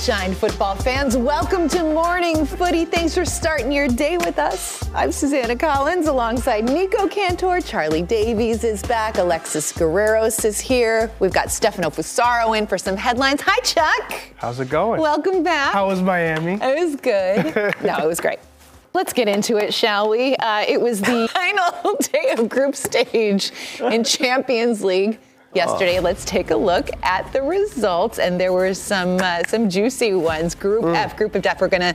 Rise and shine, football fans. Welcome to Morning Footy. Thanks for starting your day with us. I'm Susannah Collins alongside Nico Cantor. Charlie Davies is back. Alexis Guerreros is here. We've got Stefano Fusaro in for some headlines. Hi, Chuck. How's it going? Welcome back. How was Miami? It was good. no, it was great. Let's get into it, shall we? Uh, it was the final day of group stage in Champions League yesterday. Oh. Let's take a look at the results, and there were some uh, some juicy ones. Group Mm. F, Group of Death. We're going to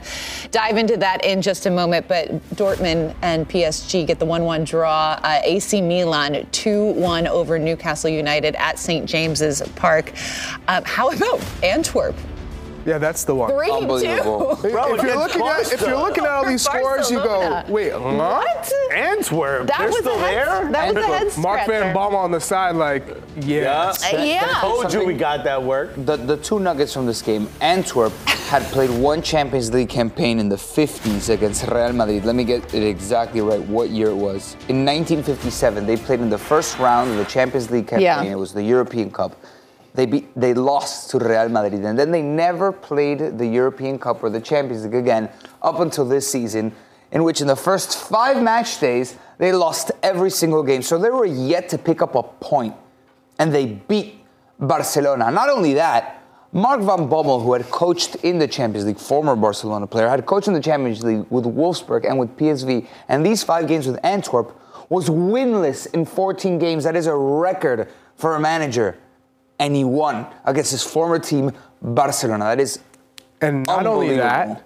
dive into that in just a moment. But Dortmund and PSG get the one-one draw. Uh, AC Milan two-one over Newcastle United at St James's Park. Um, how about Antwerp? Yeah, that's the one. Three Unbelievable. two. if you're looking at if you're looking at all these scores, you go, wait, huh? What? Antwerp? That They're was still a head, there? That was a head Mark Van scratcher. Bommel on the side, like, yeah. Uh, yeah. Told you we got that work. The, the two nuggets from this game Antwerp had played one Champions League campaign in the 50s against Real Madrid. Let me get it exactly right what year it was. In 1957, they played in the first round of the Champions League campaign. Yeah. It was the European Cup. They, beat, they lost to Real Madrid, and then they never played the European Cup or the Champions League again up until this season, in which in the first five match days, they lost every single game. So they were yet to pick up a point and they beat Barcelona. Not only that, Mark van Bommel, who had coached in the Champions League, former Barcelona player, had coached in the Champions League with Wolfsburg and with PSV, and these five games with Antwerp was winless in 14 games. That is a record for a manager. And he won against his former team, Barcelona. That is And not only that,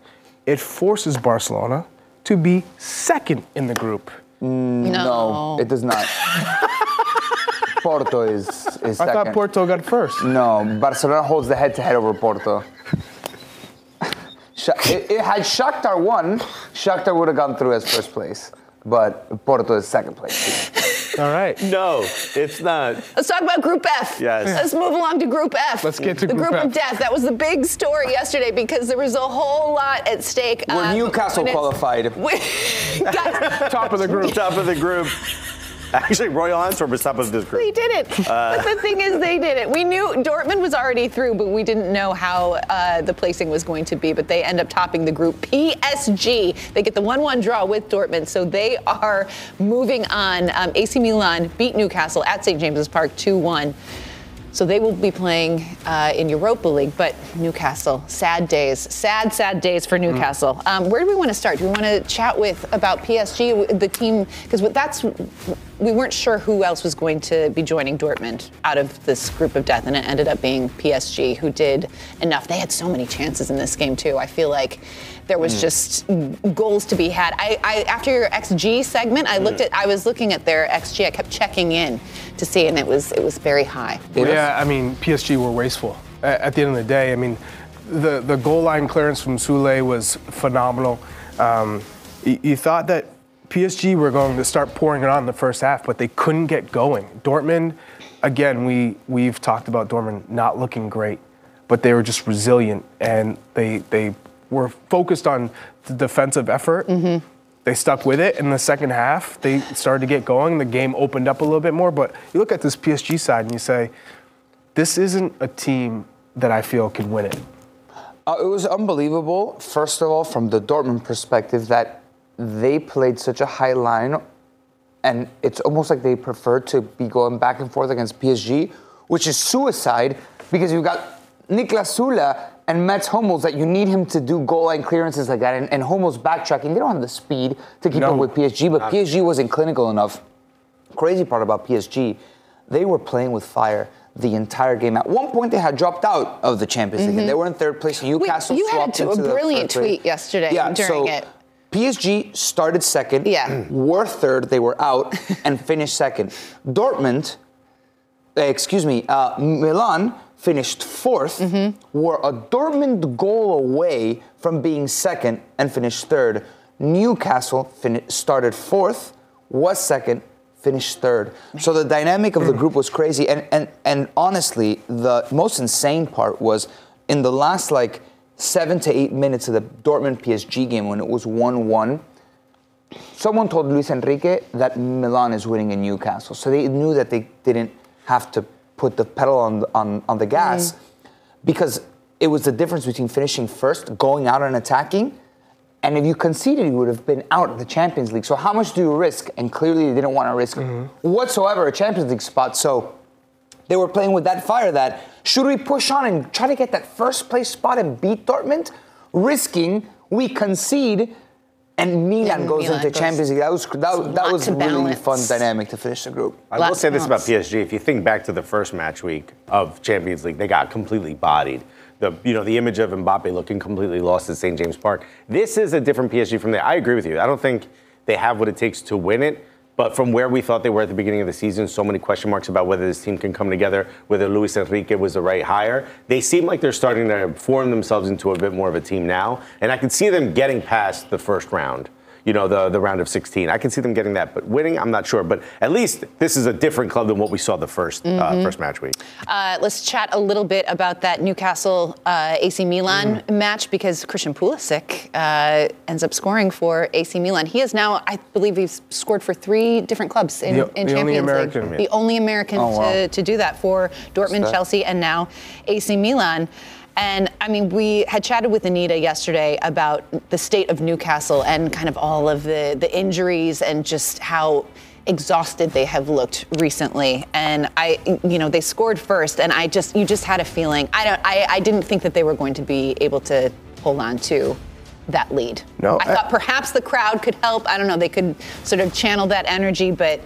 it forces Barcelona to be second in the group. Mm, no, it does not. Porto is, is I thought Porto got first. No, Barcelona holds the head-to-head over Porto. Sha- it, it had Shakhtar won, Shakhtar would have gone through as first place, but Porto is second place. All right. No, it's not. Let's talk about Group F. Yes. Let's move along to Group F. Let's get to the Group Group of Death. That was the big story yesterday because there was a whole lot at stake. Where um, Newcastle when it's- qualified. Guys, Top of the group. Top of the group. Actually, Royal Antwerp is top of this group. they did it. but the thing is, they did it. We knew Dortmund was already through, but we didn't know how uh, the placing was going to be. But they end up topping the group. PSG, they get the 1 1 draw with Dortmund, so they are moving on. Um, AC Milan beat Newcastle at St. James's Park 2 1. So they will be playing uh, in Europa League, but Newcastle, sad days, sad, sad days for Newcastle. Um, where do we want to start? Do we want to chat with about PSG, the team? Because that's we weren't sure who else was going to be joining Dortmund out of this group of death, and it ended up being PSG, who did enough. They had so many chances in this game too. I feel like there was just goals to be had. I, I after your XG segment, I looked at, I was looking at their XG. I kept checking in to see, and it was it was very high. Yeah, I mean, PSG were wasteful. At the end of the day, I mean, the, the goal line clearance from Sule was phenomenal. Um, you, you thought that PSG were going to start pouring it on in the first half, but they couldn't get going. Dortmund, again, we, we've talked about Dortmund not looking great, but they were just resilient and they, they were focused on the defensive effort. They stuck with it in the second half. They started to get going. The game opened up a little bit more. But you look at this PSG side and you say, this isn't a team that I feel can win it. Uh, it was unbelievable, first of all, from the Dortmund perspective, that they played such a high line, and it's almost like they prefer to be going back and forth against PSG, which is suicide because you've got Niklas Sule and Mats Hummels that you need him to do goal line clearances like that, and, and Hummels backtracking. They don't have the speed to keep No. up with PSG, but PSG wasn't clinical enough. Crazy part about PSG, they were playing with fire the entire game. At one point, they had dropped out of the Champions League. and They were in third place. Newcastle you had to- a brilliant tweet yesterday yeah, during so it. PSG started second. Yeah. Were third. They were out and finished second. Dortmund uh, excuse me, uh, Milan finished 4th Mm-hmm. were a Dortmund goal away from being second and finished third. Newcastle fin- started fourth, was second, finished third. So the dynamic of the group was crazy. And, and, and honestly, the most insane part was in the last like seven to eight minutes of the Dortmund PSG game when it was 1 1 someone told Luis Enrique that Milan is winning in Newcastle. So they knew that they didn't have to put the pedal on, on, on the gas mm. because it was the difference between finishing first, going out and attacking, and if you conceded, you would have been out of the Champions League. So how much do you risk? And clearly they didn't want to risk mm-hmm. whatsoever a Champions League spot. So they were playing with that fire that should we push on and try to get that first place spot and beat Dortmund, risking we concede and Milan And goes Milan into goes- Champions League. That was that, that was to really balance. fun dynamic to finish the group. I will say this about. PSG. If you think back to the first match week of Champions League, they got completely bodied. The you know the image of Mbappe looking completely lost at St James Park. This is a different PSG from there. I agree with you. I don't think they have what it takes to win it. But from where we thought they were at the beginning of the season, so many question marks about whether this team can come together, whether Luis Enrique was the right hire. They seem like they're starting to form themselves into a bit more of a team now, and I can see them getting past the first round. You know, the, the round of 16. I can see them getting that, but winning, I'm not sure. But at least this is a different club than what we saw the 1st uh, first match week. Uh, let's chat a little bit about that Newcastle uh, AC Milan Mm. match because Christian Pulisic uh, ends up scoring for AC Milan. He is now, I believe, he's scored for three different clubs in, The- in the only Champions American. League. The only American Oh, wow. to, to do that for Dortmund, that? Chelsea, and now AC Milan. And I mean, we had chatted with Anita yesterday about the state of Newcastle and kind of all of the, the injuries and just how exhausted they have looked recently. And I, you know, they scored first, and I just, you just had a feeling. I don't, I, I didn't think that they were going to be able to hold on to that lead. No, I I- thought perhaps the crowd could help. I don't know. They could sort of channel that energy, but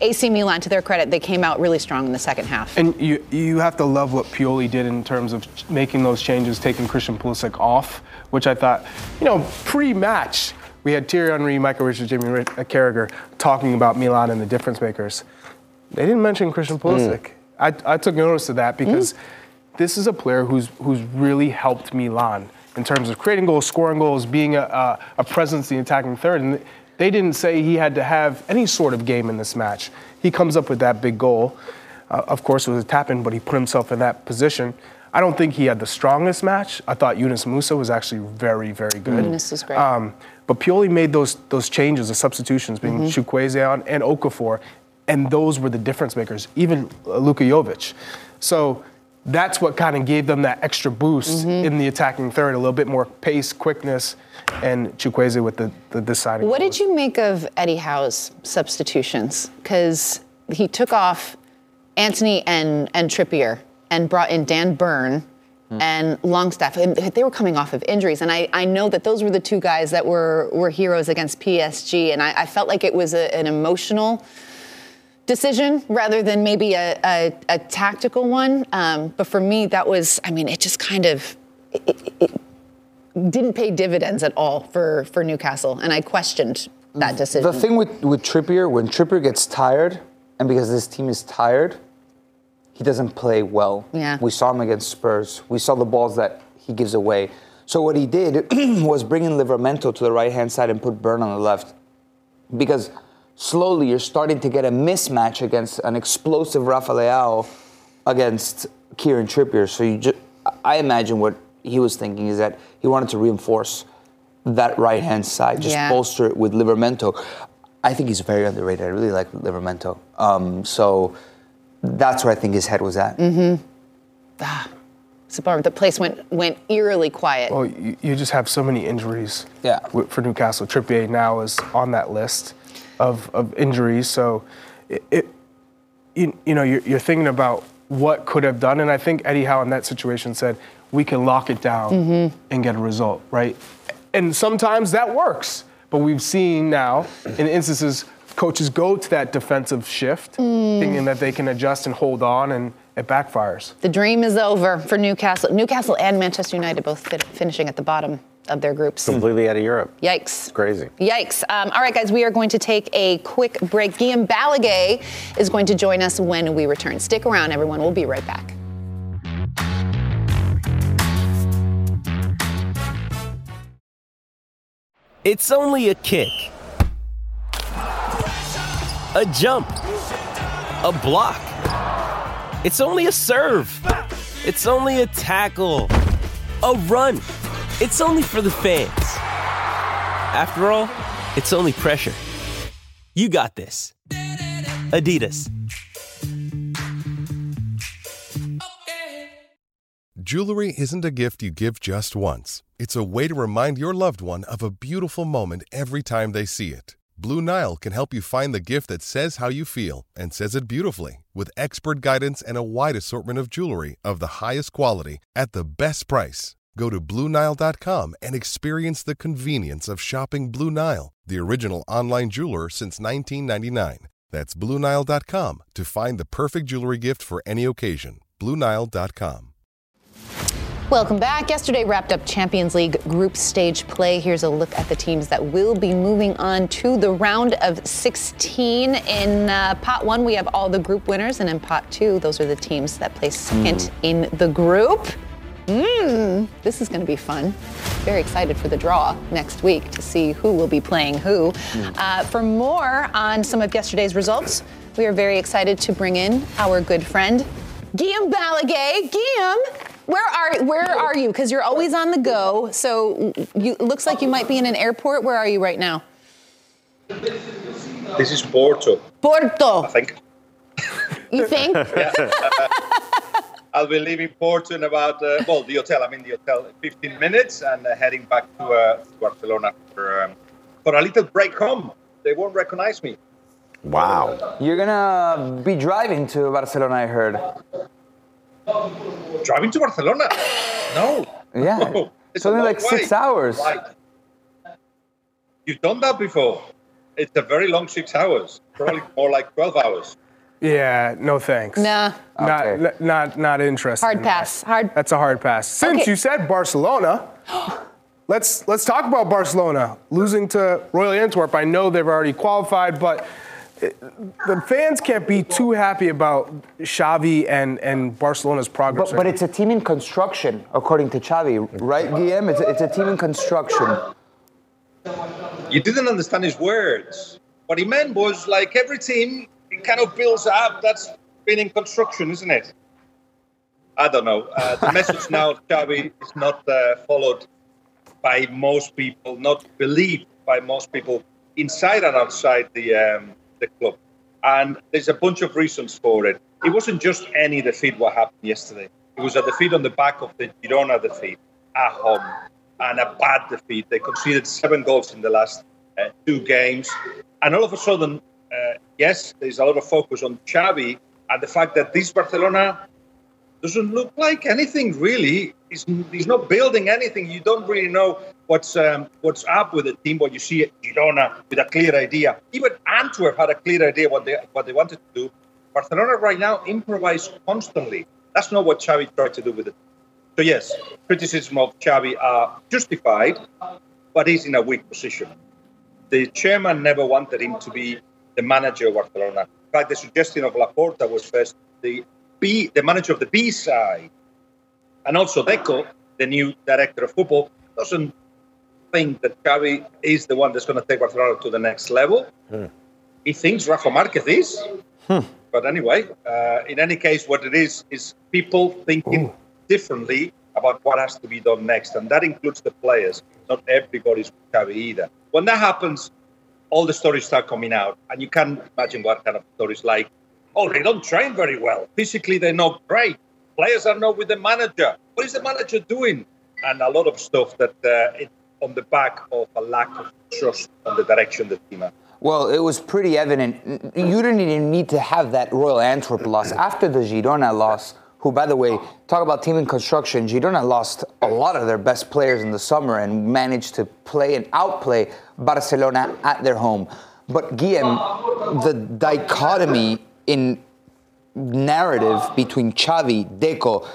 AC Milan, to their credit, they came out really strong in the second half. And you you have to love what Pioli did in terms of making those changes, taking Christian Pulisic off, which I thought, you know, pre-match we had Thierry Henry, Michael Richards, Jimmy Ri- uh, Carragher talking about Milan and the difference makers. They didn't mention Christian Pulisic. I, I took notice of that because this is a player who's who's really helped Milan in terms of creating goals, scoring goals, being a, a, a presence in the attacking third. And they didn't say he had to have any sort of game in this match. He comes up with that big goal. Uh, of course, it was a tap in, but he put himself in that position. I don't think he had the strongest match. I thought Yunus Musah was actually very, very good. Yunus was great. Um, but Pioli made those those changes, the substitutions, being Mm-hmm. Chukwueze on and Okafor, and those were the difference makers. Even Luka Jovic. So that's what kind of gave them that extra boost Mm-hmm. in the attacking third, a little bit more pace, quickness, and Chukwueze with the, the deciding. What goal. did you make of Eddie Howe's substitutions? Because he took off Anthony and, and Trippier and brought in Dan Burn and Longstaff. And they were coming off of injuries. And I, I know that those were the two guys that were, were heroes against PSG. And I, I felt like it was a, an emotional decision rather than maybe a, a, a tactical one. Um, but for me, that was, I mean, it just kind of it, it, it didn't pay dividends at all for, for Newcastle. And I questioned that decision. The thing with, with Trippier, when Trippier gets tired, and because this team is tired, he doesn't play well. Yeah. We saw him against Spurs. We saw the balls that he gives away. So what he did was bring in Livramento to the right hand side and put Burn on the left. Because slowly you're starting to get a mismatch against an explosive Rafa Leao against Kieran Trippier. So you just, I imagine what he was thinking is that he wanted to reinforce that right hand side, just Yeah. bolster it with Livramento. I think he's very underrated. I really like Livramento. Um, so that's where I think his head was at. Mm-hmm. Ah, It's a bummer. The place went went eerily quiet. Well, you, you just have so many injuries Yeah. wi- for Newcastle. Trippier now is on that list of, of injuries. So, it, it you, you know, you're, you're thinking about what could have done. And I think Eddie Howe in that situation said, we can lock it down Mm-hmm. and get a result, right? And sometimes that works. But we've seen now in instances coaches go to that defensive shift, Mm. thinking that they can adjust and hold on, and it backfires. The dream is over for Newcastle. Newcastle and Manchester United both fin- finishing at the bottom of their groups. Completely out of Europe. Yikes. Crazy. Yikes. Um, all right, guys, we are going to take a quick break. Guillem Balagué is going to join us when we return. Stick around, everyone. We'll be right back. It's only a kick, a jump, a block. It's only a serve. It's only a tackle, a run. It's only for the fans. After all, it's only pressure. You got this. Adidas. Jewelry isn't a gift you give just once. It's a way to remind your loved one of a beautiful moment every time they see it. Blue Nile can help you find the gift that says how you feel and says it beautifully with expert guidance and a wide assortment of jewelry of the highest quality at the best price. Go to BlueNile.com and experience the convenience of shopping Blue Nile, the original online jeweler since 1999. That's BlueNile.com to find the perfect jewelry gift for any occasion. BlueNile.com. Welcome back. Yesterday wrapped up Champions League group stage play. Here's a look at the teams that will be moving on to the round of 16. In uh, pot one, we have all the group winners, and in pot two, those are the teams that place second in the group. Mmm, this is going to be fun. Very excited for the draw next week to see who will be playing who. Uh, for more on some of yesterday's results, we are very excited to bring in our good friend, Guillem Balagué. Guillem, where are where are you? Because you're always on the go. So you it looks like you might be in an airport. Where are you right now? This is Porto, Porto. I think. You think? I'll be leaving Porto in about, uh, well, the hotel. I'm in the hotel 15 minutes and uh, heading back to, uh, to Barcelona for, um, for a little break home. They won't recognize me. Wow. You're gonna be driving to Barcelona, I heard. Driving to Barcelona? No. Yeah. No. It's only long like six hours. Right. You've done that before. It's a very long six hours, probably more like 12 hours. Yeah, no thanks. nah. Not, Okay. n- not, not interested. Hard in that. pass. Hard. That's a hard pass. Since Okay. you said Barcelona, let's let's talk about Barcelona losing to Royal Antwerp. I know they've already qualified, but it- the fans can't be too happy about Xavi and, and Barcelona's progress. But, but it's a team in construction, according to Xavi, right, Guillem? It's a, it's a team in construction. You didn't understand his words. What he meant was like every team, it kind of builds up. That's been in construction, isn't it? I don't know. Uh, the message now, Xavi, is not uh, followed by most people, not believed by most people inside and outside the um, the club. And there's a bunch of reasons for it. It wasn't just any defeat what happened yesterday. It was a defeat on the back of the Girona defeat at home and a bad defeat. They conceded seven goals in the last uh, two games. And all of a sudden, yes, there's a lot of focus on Xavi and the fact that this Barcelona doesn't look like anything really. He's, he's not building anything. You don't really know what's um, what's up with the team. What you see Girona with a clear idea. Even Antwerp had a clear idea what they what they wanted to do. Barcelona right now improvise constantly. That's not what Xavi tried to do with it. So yes, criticism of Xavi are justified, but he's in a weak position. The chairman never wanted him to be the manager of Barcelona. In fact, the suggestion of Laporta was first the B, the manager of the B side, and also Deco, the new director of football, doesn't think that Xavi is the one that's going to take Barcelona to the next level. He thinks Rafa Marquez is. But anyway, uh, in any case, what it is is people thinking differently about what has to be done next, and that includes the players. Not everybody's Xavi either. When that happens, all the stories start coming out, and you can imagine what kind of stories like, oh, they don't train very well. Physically, they're not great. Players are not with the manager. What is the manager doing? And a lot of stuff that uh, it, on the back of a lack of trust on the direction the team has. Well, it was pretty evident. You didn't even need to have that Royal Antwerp loss. After the Girona loss, who, by the way, talk about team in construction, Girona lost a lot of their best players in the summer and managed to play and outplay Barcelona at their home. But Guillem, the dichotomy in narrative between Xavi, Deco,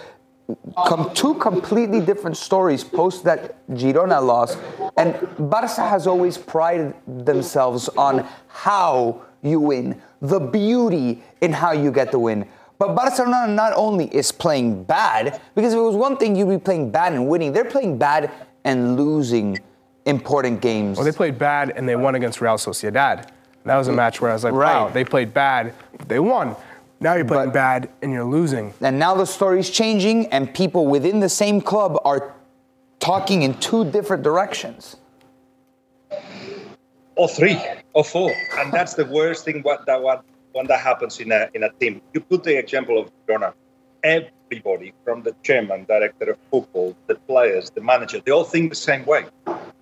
come two completely different stories post that Girona loss. And Barca has always prided themselves on how you win, the beauty in how you get the win. But Barcelona not only is playing bad, because if it was one thing you'd be playing bad and winning, they're playing bad and losing important games. Well, they played bad and they won against Real Sociedad. That was a match where I was like, Right. wow, they played bad, they won. Now you're playing But- bad and you're losing. And now the story's changing, and people within the same club are talking in two different directions. or three or four, and that's the worst thing. What that what when that happens in a in a team. You put the example of Girona. Everybody from the chairman, director of football, the players, the manager, they all think the same way,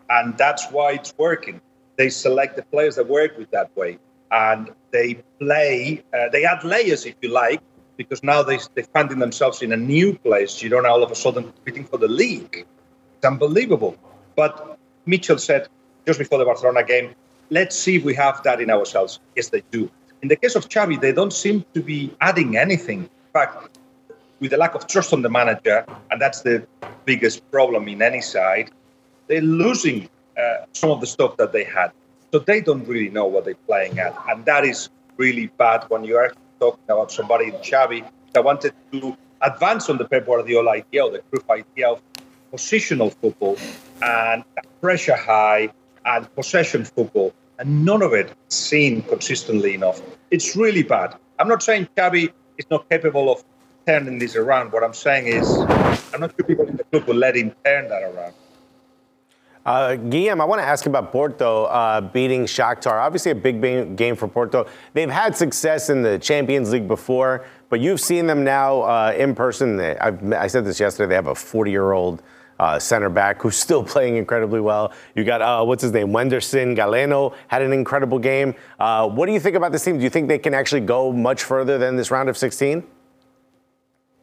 and that's why it's working. They select the players that work with that way, and they play. Uh, they add layers, if you like, because now they they're finding themselves in a new place. Girona all of a sudden competing for the league. It's unbelievable. But Míchel said just before the Barcelona game, let's see if we have that in ourselves. Yes, they do. In the case of Xavi, they don't seem to be adding anything. In fact, with the lack of trust on the manager, and that's the biggest problem in any side, they're losing uh, some of the stuff that they had. So they don't really know what they're playing at. And that is really bad when you are talking about somebody in Xavi that wanted to advance on the Pep Guardiola idea or the Cruyff idea of positional football and pressure high and possession football, and none of it seen consistently enough. It's really bad. I'm not saying Xavi is not capable of turning this around. What I'm saying is, I'm not sure people in the club will let him turn that around. Uh, Guillem, I want to ask about Porto uh, beating Shakhtar. Obviously, a big game for Porto. They've had success in the Champions League before, but you've seen them now uh, in person. I, I said this yesterday. They have a 40-year-old uh, center back who's still playing incredibly well. You got uh, what's his name, Wenderson Galeno had an incredible game. Uh, what do you think about this team? Do you think they can actually go much further than this round of 16?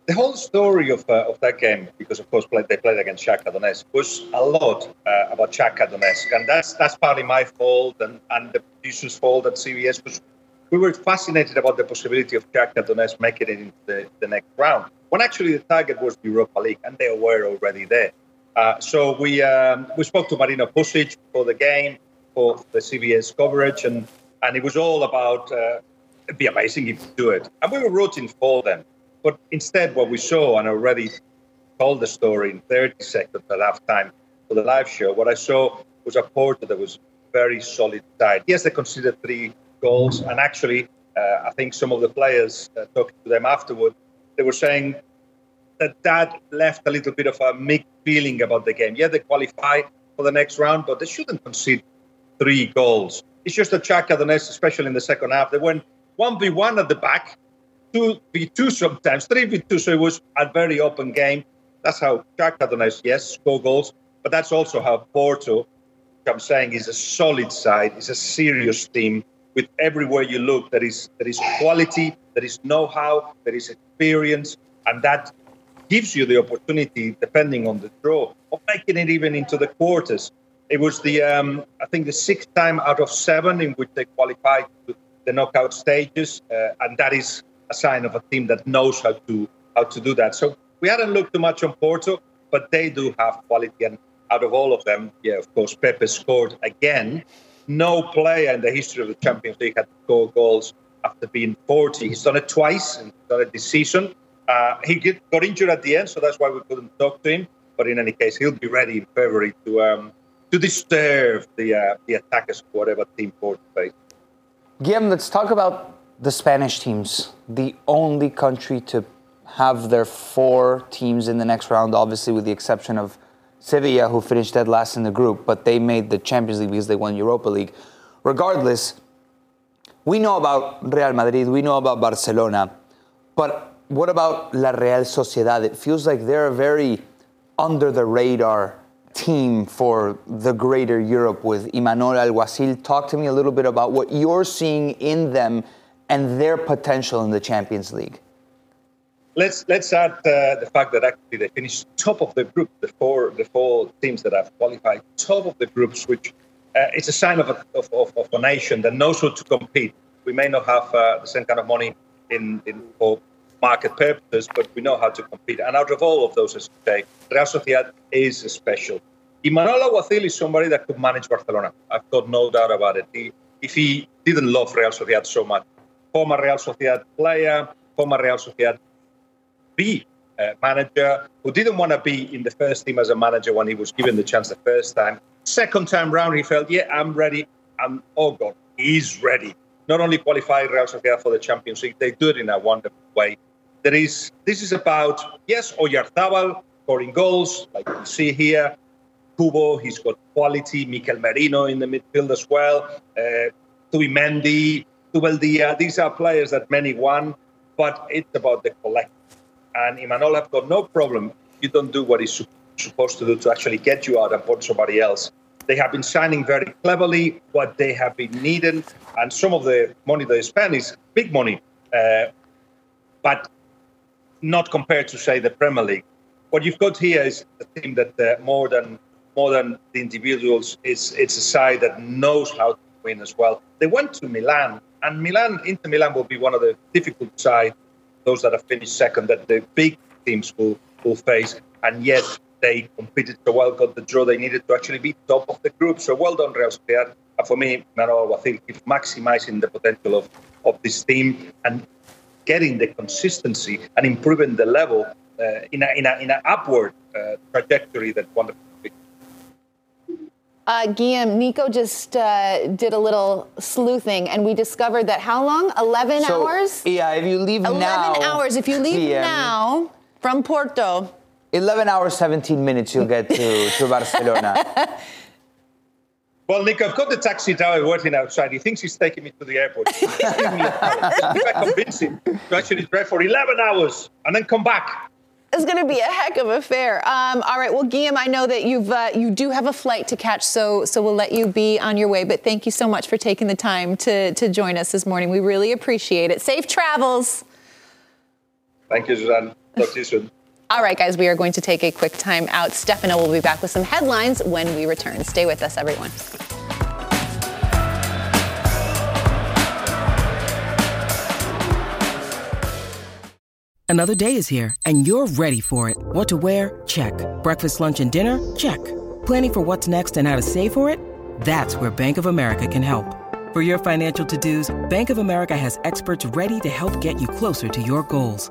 the whole story of, uh, of that game, because of course play, they played against Shakhtar Donetsk, was a lot uh, about Shakhtar Donetsk, and that's that's partly my fault and, and the producer's fault at CBS because we were fascinated about the possibility of Shakhtar Donetsk making it into the, the next round. When actually the target was Europa League, and they were already there. Uh, so we um, we spoke to Marino Pusic for the game, for the CBS coverage, and and it was all about uh, it'd be amazing if you do it, and we were rooting for them. But instead, what we saw, and I already told the story in 30 seconds at halftime for the live show, what I saw was a Porto that was very solid side. Yes, they conceded three goals, and actually, uh, I think some of the players uh, talking to them afterward, they were saying that that left a little bit of a mixed feeling about the game. Yeah, they qualify for the next round, but they shouldn't concede three goals. It's just a that Shakhtar Donetsk, especially in the second half, they went 1v1 at the back, 2v2 sometimes, 3v2, so it was a very open game. That's how Shakhtar Donetsk, yes, score goals, but that's also how Porto, I'm saying is a solid side, is a serious team with everywhere you look, there is, there is quality, there is know-how, there is experience, and that gives you the opportunity, depending on the draw, of making it even into the quarters. It was the, um, I think, the sixth time out of seven in which they qualified to the knockout stages, uh, and that is a sign of a team that knows how to how to do that. So we hadn't looked too much on Porto, but they do have quality, and out of all of them, yeah, of course, Pepe scored again. No player in the history of the Champions League had scored goals after being 40. He's done it twice, and done it this season. Uh, he get, got injured at the end, so that's why we couldn't talk to him. But in any case, he'll be ready in February to um, to disturb the uh, the attackers, whatever team Porto faces. Guillem, let's talk about the Spanish teams. The only country to have their four teams in the next round, obviously, with the exception of Sevilla, who finished dead last in the group, but they made the Champions League because they won Europa League. Regardless, we know about Real Madrid, we know about Barcelona, but what about La Real Sociedad? It feels like they're a very under the radar team for the greater Europe with Imanol Alguacil. Talk to me a little bit about what you're seeing in them and their potential in the Champions League. Let's let's add uh, the fact that actually they finished top of the group, the four the four teams that have qualified top of the groups, which uh, it's a sign of a, of, of, of a nation that knows how to compete. We may not have uh, the same kind of money in, in for market purposes, but we know how to compete. And out of all of those, as you say, Real Sociedad is special. Imanol Alguacil is somebody that could manage Barcelona. I've got no doubt about it. He, if he didn't love Real Sociedad so much, former Real Sociedad player, former Real Sociedad B uh, manager, who didn't want to be in the first team as a manager when he was given the chance the first time. Second time round, he felt, yeah, I'm ready. I'm, oh God, he's ready. Not only qualify Real Sociedad for the Champions League, they do it in a wonderful way. There is, this is about, yes, Oyarzabal scoring goals, like you see here. Kubo, he's got quality. Mikel Merino in the midfield as well. Uh, Zubimendi, Zubeldia. These are players that many won, but it's about the collective. And Imanol have got no problem. You don't do what he's supposed to do to actually get you out and put somebody else. They have been signing very cleverly what they have been needing, and some of the money they spend is big money, uh, but not compared to say the Premier League. What you've got here is a team that uh, more than more than the individuals, it's it's a side that knows how to win as well. They went to Milan, and Milan, Inter Milan, will be one of the difficult sides, those that have finished second, that the big teams will will face, and yet they competed so well, got the draw they needed to actually be top of the group. So well done, Real Sociedad. And for me, Imanol Alguacil is maximizing the potential of, of this team and getting the consistency and improving the level uh, in an in a, in a upward uh, trajectory that wonderful. Uh, Guillem, Nico just uh, did a little sleuthing, and we discovered that how long? 11 So, hours? Yeah, if you leave 11 now. hours. If you leave PM, now from Porto, 11 hours, 17 minutes, you'll get to, to Barcelona. Well, Nick, I've got the taxi driver waiting outside. He thinks he's taking me to the airport. Just give me a call. See if I convince him to actually drive for 11 hours and then come back. it's going to be a heck of a fair. Um, all right. Well, Guillem, I know that you've uh, you do have a flight to catch, so so we'll let you be on your way. But thank you so much for taking the time to to join us this morning. We really appreciate it. Safe travels. Thank you, Suzanne. Talk to you soon. All right, guys, we are going to take a quick time out. Stefano will be back with some headlines when we return. Stay with us, everyone. Another day is here, and you're ready for it. What to wear? Check. Breakfast, lunch, and dinner? Check. Planning for what's next and how to save for it? That's where Bank of America can help. For your financial to-dos, Bank of America has experts ready to help get you closer to your goals.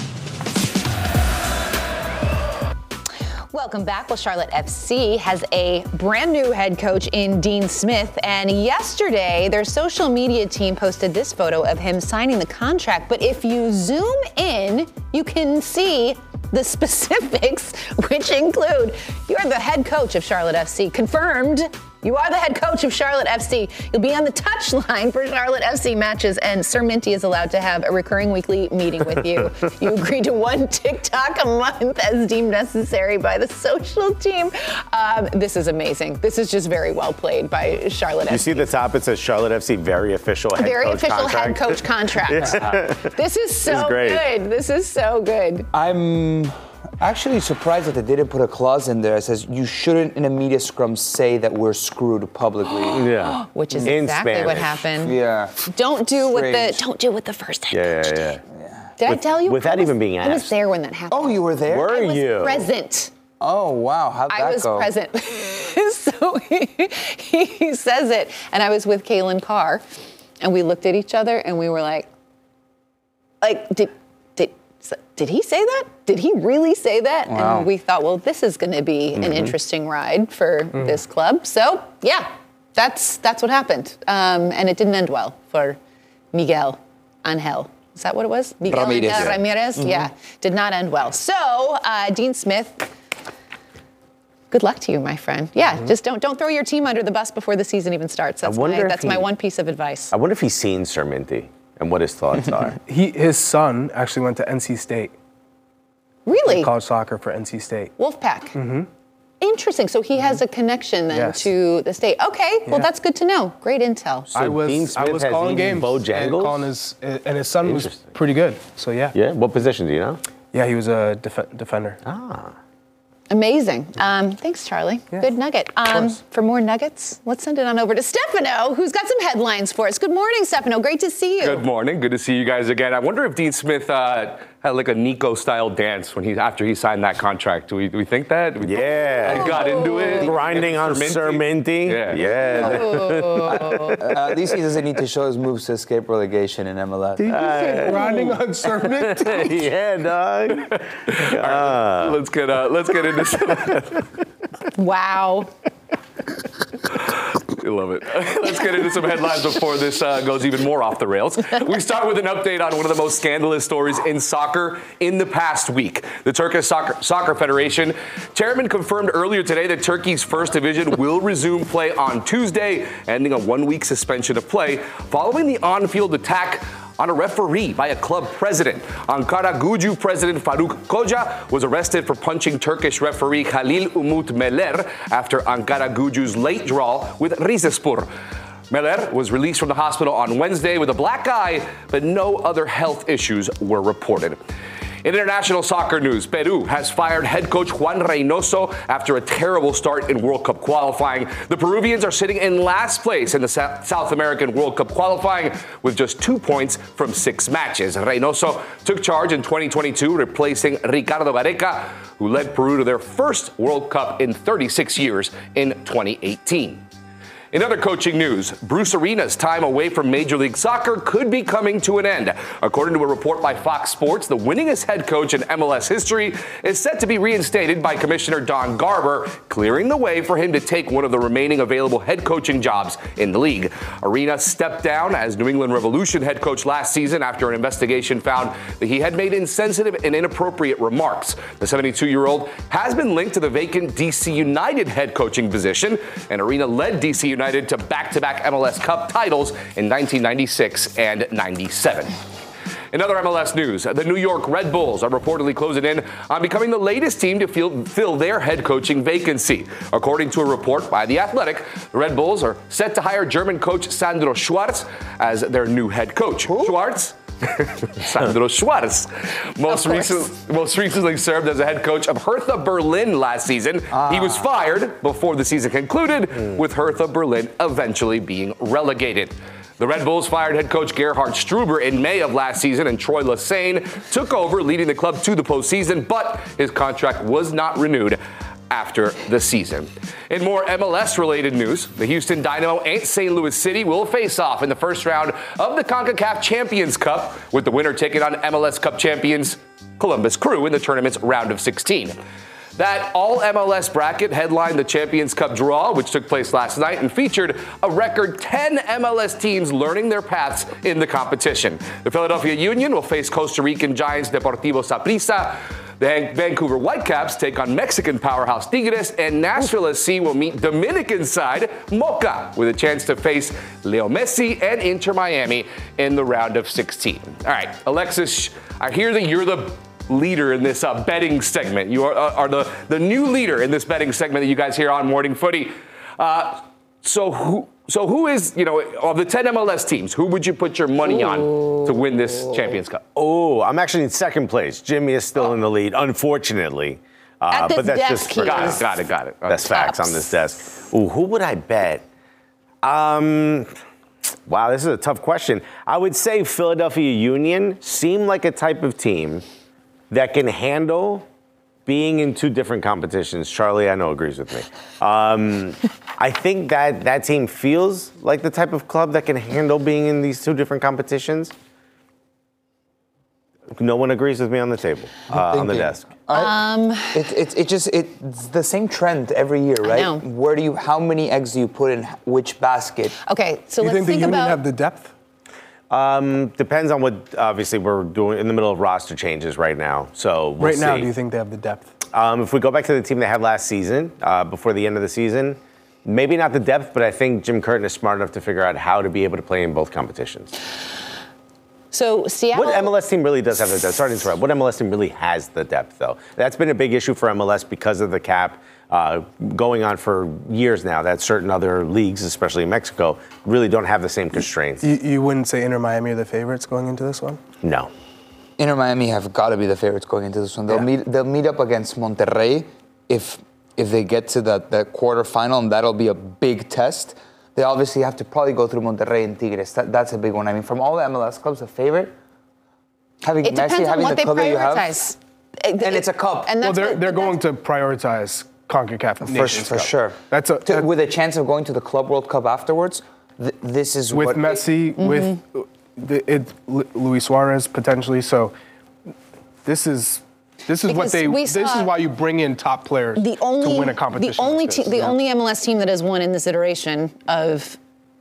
Welcome back. Well, Charlotte FC has a brand new head coach in Dean Smith. And yesterday, their social media team posted this photo of him signing the contract. But if you zoom in, you can see the specifics, which include you're the head coach of Charlotte FC, confirmed. You are the head coach of Charlotte FC. You'll be on the touchline for Charlotte FC matches, and Sir Minty is allowed to have a recurring weekly meeting with you. you agree to one TikTok a month as deemed necessary by the social team. Um, this is amazing. This is just very well played by Charlotte F. C. You FC. see the top, it says Charlotte FC, very official head very coach official contract. head coach contract. this is so great. good. This is so good. I'm actually surprised that they didn't put a clause in there that says you shouldn't in a media scrum say that we're screwed publicly. Yeah. Which is In exactly what happened. Yeah. Don't do what the don't do what the first head Yeah, coach yeah, did. yeah. Did I tell you? without was- even being asked. I was asked. there when that happened. Oh, you were there? Were I was you? present. Oh, wow. How'd that I was go? present. so he, he says it, and I was with Kaylin Carr, and we looked at each other and we were like, like, did did did he say that? Did he really say that? Wow. And we thought, well, this is going to be an interesting ride for this club. So yeah, that's that's what happened, um, and it didn't end well for Miguel Angel. Is that what it was? Miguel Ramirez. Angel Yeah. Ramirez. Yeah, did not end well. So uh, Dean Smith Good luck to you, my friend. Yeah, just don't don't throw your team under the bus before the season even starts. That's wonder my if that's my one piece of advice. I wonder if he's seen Sir Minty and what his thoughts are. He, his son actually went to NC State, Really, college soccer for NC State. Wolfpack. Mm-hmm. Interesting. So he has a connection then Yes. to the state. Okay, well that's good to know. Great intel. I was Dean I was has calling eaten games and Bojangles? calling his and his son was pretty good. So yeah, yeah, what position do you know? yeah, he was a def- defender. Ah. Amazing. Um, thanks, Charlie. Good nugget. Um, course. for more nuggets, let's send it on over to Stefano, who's got some headlines for us. Good morning, Stefano. Great to see you. Good morning. Good to see you guys again. I wonder if Dean Smith uh, had like a Nico style dance when he after he signed that contract. Do we, do we think that? We- Yeah. He got into it. Grinding on Sir Sir Minty. Yeah. Yeah. Uh, at least he doesn't need to show his moves to escape relegation in MLS. Grinding on sermon. yeah, dog. Ah. Let's get uh, let's get into some. Wow. I love it. Let's get into some headlines before this uh, goes even more off the rails. We start with an update on one of the most scandalous stories in soccer in the past week. The Turkish Soccer, Soccer Federation chairman confirmed earlier today that Turkey's first division will resume play on Tuesday, ending a one-week suspension of play following the on-field attack on a referee by a club president. Ankaragücü president Faruk Koca was arrested for punching Turkish referee Halil Umut Meler after Ankaragücü's late draw with Rizespor. Meler was released from the hospital on Wednesday with a black eye, but no other health issues were reported. In international soccer news, Peru has fired head coach Juan Reynoso after a terrible start in World Cup qualifying. The Peruvians are sitting in last place in the South American World Cup qualifying with just two points from six matches. Reynoso took charge in 2022, replacing Ricardo Gareca, who led Peru to their first World Cup in 36 years in 2018. In other coaching news, Bruce Arena's time away from Major League Soccer could be coming to an end. According to a report by Fox Sports, the winningest head coach in MLS history is set to be reinstated by Commissioner Don Garber, clearing the way for him to take one of the remaining available head coaching jobs in the league. Arena stepped down as New England Revolution head coach last season after an investigation found that he had made insensitive and inappropriate remarks. The 72 year old has been linked to the vacant DC United head coaching position, and Arena led DC United to back to back MLS Cup titles in 1996 and 97. In other MLS news, the New York Red Bulls are reportedly closing in on becoming the latest team to fill, fill their head coaching vacancy. According to a report by The Athletic, the Red Bulls are set to hire German coach Sandro Schwarz as their new head coach. Schwarz? Sandro Schwarz. Most, recent, most recently served as a head coach of Hertha Berlin last season. He was ah. fired before the season concluded, hmm. with Hertha Berlin eventually being relegated. The Red Bulls fired head coach Gerhard Struber in May of last season, and Troy Lesesne took over, leading the club to the postseason, but his contract was not renewed after the season. In more MLS related news, the Houston Dynamo and St. Louis City will face off in the first round of the CONCACAF Champions Cup, with the winner taking on MLS Cup champions Columbus Crew in the tournament's round of 16. That all MLS bracket headlined the Champions Cup draw, which took place last night and featured a record 10 MLS teams learning their paths in the competition. The Philadelphia Union will face Costa Rican Giants Deportivo Saprissa. The Vancouver Whitecaps take on Mexican powerhouse Tigres, and Nashville SC will meet Dominican side Moca with a chance to face Leo Messi and Inter Miami in the round of 16. All right, Alexis, I hear that you're the leader in this uh, betting segment. You are, uh, are the, the new leader in this betting segment that you guys hear on Morning Footy. Uh, so who so who is you know of the 10 MLS teams? Who would you put your money on to win this Champions Cup? Oh, I'm actually in second place. Jimmy is still in the lead, unfortunately. Uh, At this but that's desk, just he Got it, got it, got it. That's facts on this desk. Ooh, who would I bet? Um, wow, this is a tough question. I would say Philadelphia Union seem like a type of team that can handle being in two different competitions. Charlie, I know, agrees with me. Um, I think that that team feels like the type of club that can handle being in these two different competitions. No one agrees with me on the table, uh, on the Thinking. desk. Um, It, it, it just it's the same trend every year, right? know. Where do you how many eggs do you put in which basket? okay, so you let's think the think Union about. have the depth? Um, depends on what. Obviously, we're doing in the middle of roster changes right now. So we'll right now, see. do you think they have the depth? Um, if we go back to the team they had last season, uh, before the end of the season, maybe not the depth, but I think Jim Curtin is smart enough to figure out how to be able to play in both competitions. So Seattle. What MLS team really does have the depth? Sorry to interrupt. What MLS team really has the depth, though? That's been a big issue for MLS because of the cap. Uh, going on for years now, that certain other leagues, especially in Mexico, really don't have the same constraints. You, you wouldn't say Inter Miami are the favorites going into this one? No. Inter Miami have got to be the favorites going into this one. They'll Yeah. meet they'll meet up against Monterrey if if they get to that that quarterfinal, and that'll be a big test. They obviously have to probably go through Monterrey and Tigres. That, that's a big one. I mean, from all the MLS clubs, a favorite having It Messi, depends on having what the they club that you have, prioritize. and it's a cup. And Well, they're, what- they're going to prioritize CONCACAF for, Nations for Cup. sure. That's a, To- that- with a chance of going to the Club World Cup afterwards. Th- this is with what Messi, Mm-hmm. with the, it, Luis Suarez potentially. So this is this is what they. This is why you bring in top players the only to win a competition. the only like te- this. the Yeah. only MLS team that has won in this iteration of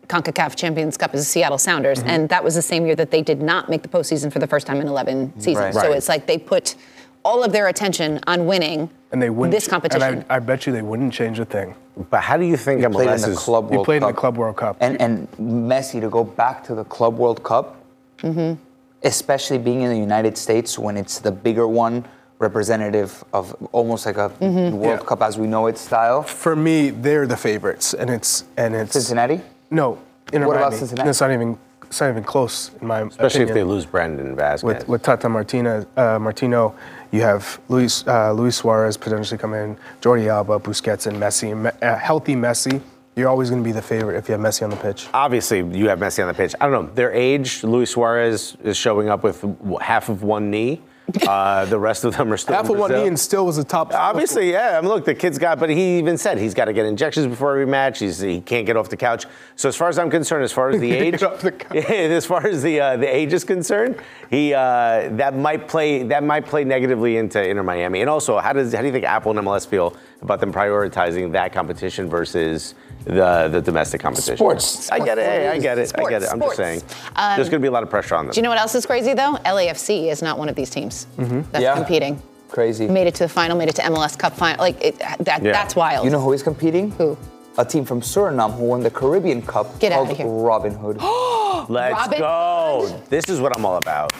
CONCACAF Champions Cup is the Seattle Sounders, Mm-hmm. and that was the same year that they did not make the postseason for the first time in 11 seasons. Right. So Right. it's like they put all of their attention on winning and they wouldn't this competition. And I, I bet you they wouldn't change a thing. But how do you think He played in MLS the is? Club He World played in Cup. the Club World Cup. And, and Messi to go back to the Club World Cup, Mm-hmm. especially being in the United States when it's the bigger one, representative of almost like a Mm-hmm. World Yeah. Cup as we know it style. For me, they're the favorites, and it's and it's Cincinnati? No, Inter What about Miami. Cincinnati? It's not even it's not even close in my Especially if they lose Brandon Vazquez. with with Tata Martina, uh, Martino, you have Luis uh, Luis Suarez potentially come in, Jordi Alba, Busquets, and Messi. Me- A healthy Messi, you're always going to be the favorite if you have Messi on the pitch. Obviously, you have Messi on the pitch. I don't know. Their age, Luis Suarez is showing up with half of one knee. Uh, the rest of them are still Half of knee and still was a top. Obviously, yeah. I mean, look, the kid's got, but he even said he's got to get injections before every match. He's, he can't get off the couch. So as far as I'm concerned, as far as the age, off the couch. as far as the uh, the age is concerned, he uh, that might play that might play negatively into Inter Miami. And also, how does how do you think Apple and MLS feel about them prioritizing that competition versus the the domestic competition? Sports. I get it. Hey, I get it. I get it. I'm just saying. Um, There's going to be a lot of pressure on them. Do you know what else is crazy though? LAFC is not one of these teams Mm-hmm. that's Yeah. competing. Crazy. Made it to the final, made it to MLS Cup final. Like it, that, Yeah. that's wild. You know who is competing? Who? A team from Suriname who won the Caribbean Cup Get called outta here. Robin Hood. Let's Robin go. Hood. This is what I'm all about.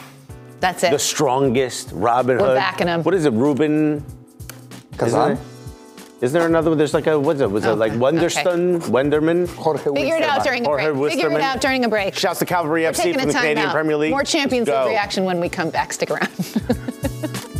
that's it. The strongest Robin We're Hood. backing him. What is it, Ruben? Kazan? Isn't, there another one? There's like a, what's it? Was it like Okay, Wenderston? Wenderman? Jorge Figure it out during a Jorge break. Figure it out during a break. Shouts to Cavalry We're FC taking from the Canadian out. Premier League. More Champions Let's League reaction when we come back. Stick around.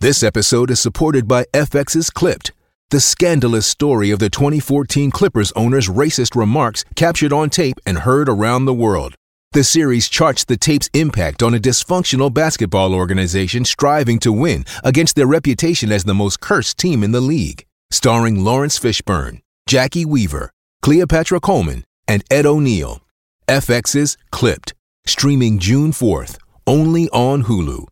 This episode is supported by FX's Clipped, the scandalous story of the 2014 Clippers owner's racist remarks captured on tape and heard around the world. The series charts the tape's impact on a dysfunctional basketball organization striving to win against their reputation as the most cursed team in the league. Starring Laurence Fishburne, Jacki Weaver, Cleopatra Coleman, and Ed O'Neill. FX's Clipped, streaming June 4th, only on Hulu.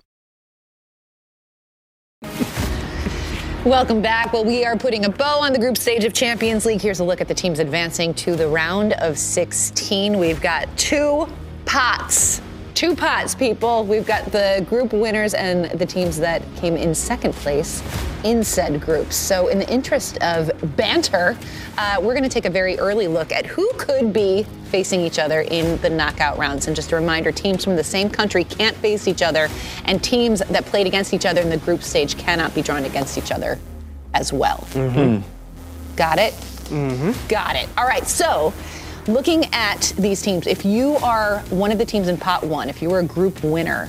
Welcome back. Well, we are putting a bow on the group stage of Champions League. Here's a look at the teams advancing to the round of 16. We've got two pots. Two pots, people. We've got the group winners and the teams that came in second place in said groups. So, in the interest of banter, uh, we're going to take a very early look at who could be facing each other in the knockout rounds. And just a reminder teams from the same country can't face each other, and teams that played against each other in the group stage cannot be drawn against each other as well. Got it? Mm-hmm. Got it. All right, so looking at these teams, if you are one of the teams in pot one, if you were a group winner,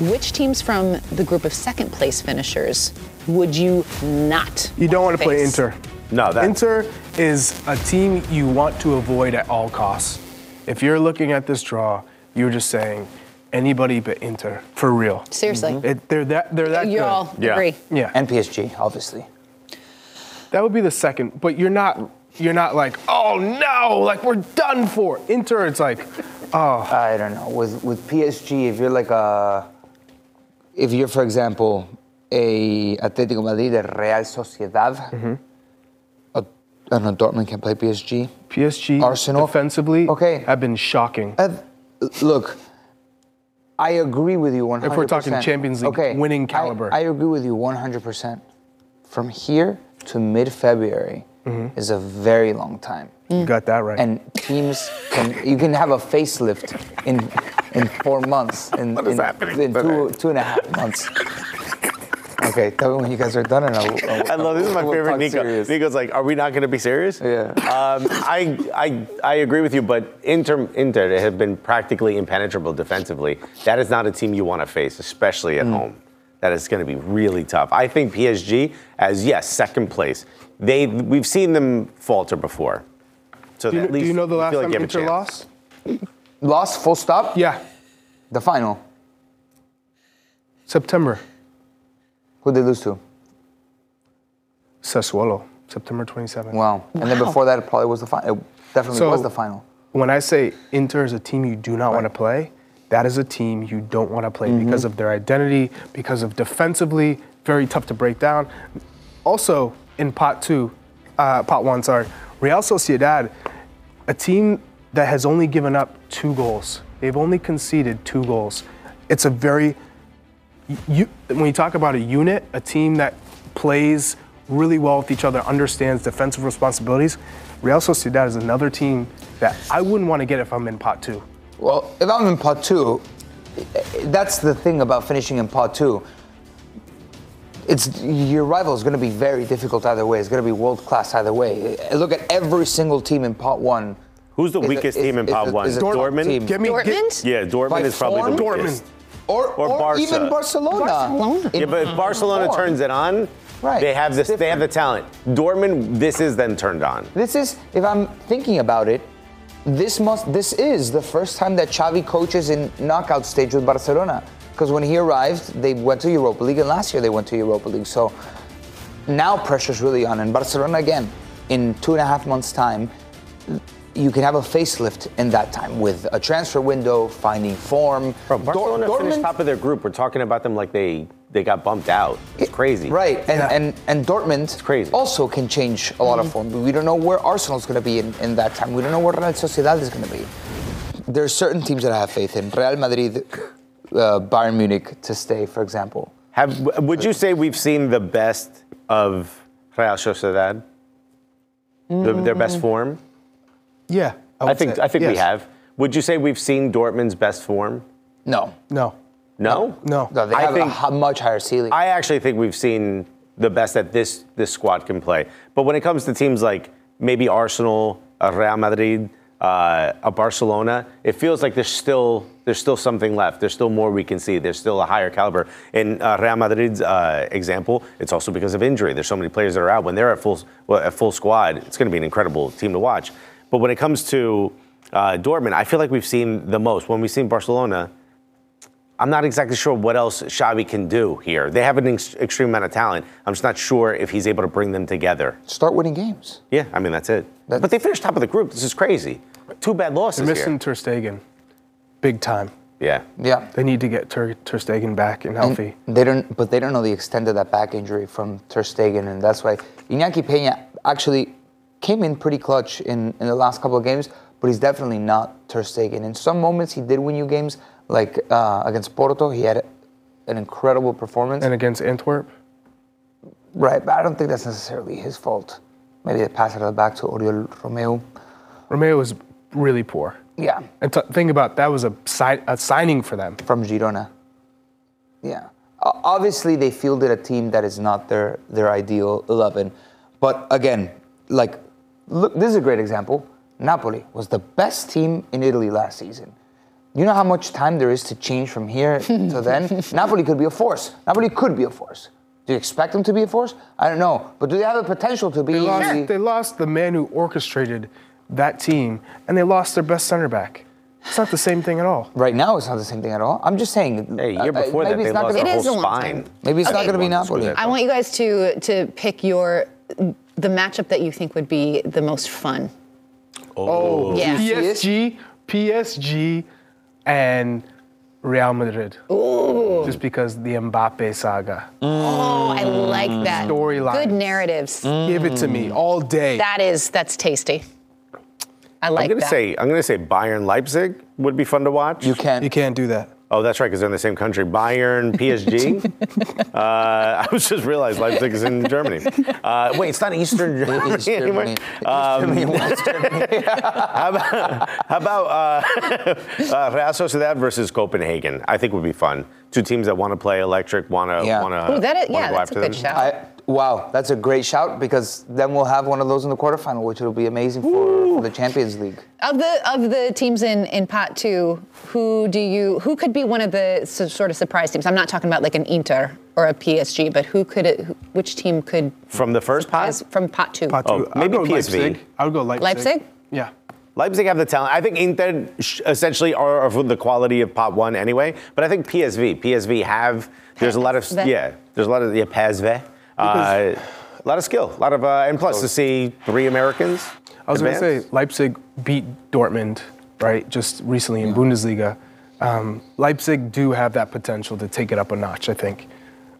which teams from the group of second place finishers would you not? You don't want to play? Inter. No, that- Inter is a team you want to avoid at all costs. If you're looking at this draw, you're just saying anybody but Inter for real. Seriously. It, they're that they're that You good. all Yeah. agree. Yeah, And PSG, obviously. that would be the second. But you're not you're not like oh no, like we're done for. Inter, it's like oh I don't know. With with PSG, if you're like a, if you're for example a Atletico Madrid, a Real Sociedad, Mm-hmm. a, I don't know. Dortmund can play PSG. PSG Arsenal. defensively Okay. have been shocking. Uh, look, I agree with you 100%. If we're talking Champions League okay, winning I- caliber. I, agree with you 100%. From here to mid-February Mm-hmm. is a very long time. You got that right. And teams can you can have a facelift in in four months. In, What is in, happening in two two and a half months. Okay, tell me when you guys are done, and I'll. I'll I love this is my we'll favorite Nico. serious. Nico's like, are we not going to be serious? Yeah. Um, I, I, I agree with you, but Inter, Inter have been practically impenetrable defensively. That is not a team you want to face, especially Mm. at home. That is going to be really tough. I think PSG, as yes, second place. They, we've seen them falter before. So do, you, at least do you know the last feel like time you Inter lost? Lost full stop. Yeah, The final. September. Who did they lose to? Sassuolo, September 27th. Wow. And then before that, it probably was the final. Definitely So- was the final. When I say Inter is a team you do not want to play, that is a team you don't want to play mm-hmm. because of their identity, because of defensively, very tough to break down. Also, in pot two, uh, pot one, sorry, Real Sociedad, a team that has only given up two goals. They've only conceded two goals. It's a very, you, when you talk about a unit, a team that plays really well with each other, understands defensive responsibilities, Real Sociedad is another team that I wouldn't want to get if I'm in pot two. Well, if I'm in pot two, that's the thing about finishing in pot two. It's your rival is going to be very difficult either way. It's going to be world class either way. Uh, look at every single team in pot one. Who's the is a- weakest is- team in is pot a- one? is a Dortmund? team. Get me, get- Dortmund? Yeah, Dortmund By is probably the form? weakest. Or, Or or, Barca. even Barcelona. Barcelona. Yeah, but if Barcelona form. turns it on, Right, they have it's this. They have the talent. Dortmund, this is them turned on. This is, if I'm thinking about it, this must, this is the first time that Xavi coaches in knockout stage with Barcelona. Because when he arrived, they went to Europa League, and last year they went to Europa League. So now pressure's really on, and Barcelona again, in two and a half months' time, you can have a facelift in that time with a transfer window, finding form. Bro, Barcelona Dor- finished top of their group. We're talking about them like they they got bumped out. It's crazy. Right, and, and, and Dortmund it's crazy. also can change a lot of mm-hmm. form. We don't know where Arsenal's going to be in, in that time. We don't know where Real Sociedad is going to be. There are certain teams that I have faith in. Real Madrid, uh, Bayern Munich to stay, for example. Have would you say we've seen the best of Real Sociedad? The, their best form? yeah. I, would think say- I think we have. Would you say we've seen Dortmund's best form? No, No, No. no. no, they I have think- a much higher ceiling. I actually think we've seen the best that this this squad can play. But when it comes to teams like maybe Arsenal, Real Madrid, uh, a Barcelona, it feels like there's still there's still something left. There's still more we can see. There's still a higher caliber. In uh, Real Madrid's uh, example, it's also because of injury. There's so many players that are out. When they're at full well, at full squad, it's going to be an incredible team to watch. But when it comes to uh, Dortmund, I feel like we've seen the most. When we've seen Barcelona, I'm not exactly sure what else Xavi can do here. They have an ex- extreme amount of talent. I'm just not sure if he's able to bring them together. Start winning games. Yeah, I mean that's it. That's- but they finished top of the group. This is crazy. Two bad losses They're missing here. Ter Stegen, big time. Yeah. Yeah. They need to get Ter, Ter Stegen back and And healthy. They don't, but they don't know the extent of that back injury from Ter Stegen, and that's why Iñaki Peña actually came in pretty clutch in, in the last couple of games, but he's definitely not Ter Stegen. In some moments, he did win you games, like uh, against Porto, he had an incredible performance. and against Antwerp, right, but I don't think that's necessarily his fault. Maybe they pass it back to Oriol Romeo. Romeo was really poor. Yeah, And t- think about that was a, si- a signing for them. from Girona. Yeah. O- Obviously, they fielded a team that is not their, their ideal 11. But again, like, look, this is a great example. Napoli was the best team in Italy last season. You know how much time there is to change from here to then? Napoli could be a force. Napoli could be a force. Do you expect them to be a force? I don't know. But do they have the potential to be? They lost, they lost the man who orchestrated that team, and they lost their best center back. It's not the same thing at all. Right now, it's not the same thing at all. I'm just saying. Hey, a year uh, uh, before that, maybe they it's not lost gonna- their It is whole a long spine. time. Maybe it's not going to be Napoli. I want you guys to to pick your the matchup that you think would be the most fun. Oh, Yeah. PSG, PSG, and Real Madrid. Ooh. Just because the Mbappe saga. Oh, I like mm. that. Storyline. Good narratives. Give it to me mm. all day. That is that's tasty. I like I'm gonna that. say I'm gonna say Bayern Leipzig would be fun to watch. You can't. You can't do that. Oh, that's right, because they're in the same country. Bayern, PSG. uh, I was just realized Leipzig is in Germany. Uh, wait, it's not Eastern Germany East anymore. Germany. Um, Germany, West Germany. how about, how about uh, uh, Real Sociedad versus Copenhagen? I think would be fun. Two teams that want to play electric, want to Yeah. want to. Ooh, that is, yeah, go that's a good them. shout. I, wow, that's a great shout because then we'll have one of those in the quarterfinal, which will be amazing for, for the Champions League. Of the of the teams in, in pot two, who do you who could be one of the sort of surprise teams? I'm not talking about like an Inter or a PSG, but who could it, which team could From the first pot? from pot two? Pot Oh, two. I'll maybe go PSV. Leipzig. I would go Leipzig. Leipzig? Yeah. Leipzig have the talent. I think Inter essentially are of the quality of pot one anyway. But I think PSV, PSV have. There's a lot of PSV. yeah. There's a lot of yeah PSV. Uh, a lot of skill, a lot of uh, and plus to see three Americans. I was going to say Leipzig beat Dortmund, right, just recently in Bundesliga. Um, Leipzig do have that potential to take it up a notch, I think.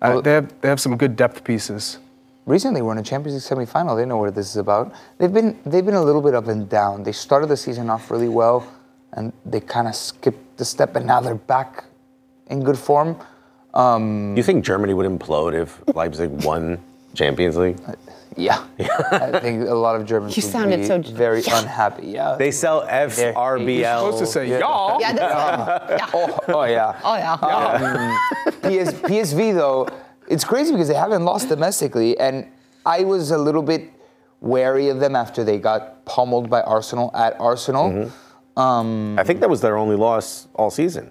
Uh, Well- they, have, they have some good depth pieces. Recently, we're in a Champions League semifinal. They know what this is about. They've been they've been a little bit up and down. They started the season off really well, and they kind of skipped the step, and now they're back in good form. Um, You think Germany would implode if Leipzig won Champions League? yeah, I think a lot of Germans You would sounded be so- very unhappy. Yeah, They sell You're FRBL. Supposed to say y'all. Yeah, that's, yeah. Oh, oh yeah. Oh yeah. Um, PS, PSV though, it's crazy because they haven't lost domestically, and I was a little bit wary of them after they got pummeled by Arsenal at Arsenal. Mm-hmm. Um, I think that was their only loss all season.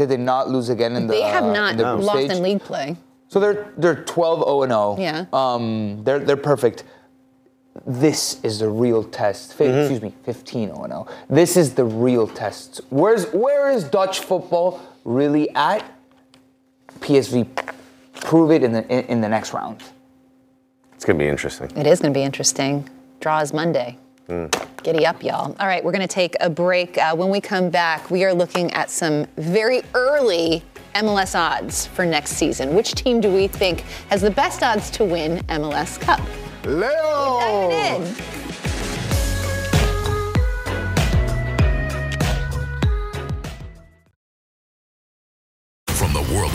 Did they not lose again in the? They have uh, not in the group lost stage? in league play. So they're they're 12 0 and 0. Yeah. Um, they're they're perfect. This is the real test. Fi- Mm-hmm. Excuse me, 15 0 and 0. This is the real test. Where's where is Dutch football really at? PSV prove it in the in, in the next round. It's gonna be interesting. It is going to be interesting. Draws Monday. Giddy up, y'all. All right, we're going to take a break. Uh, when we come back, we are looking at some very early MLS odds for next season. Which team do we think has the best odds to win MLS Cup? Leo!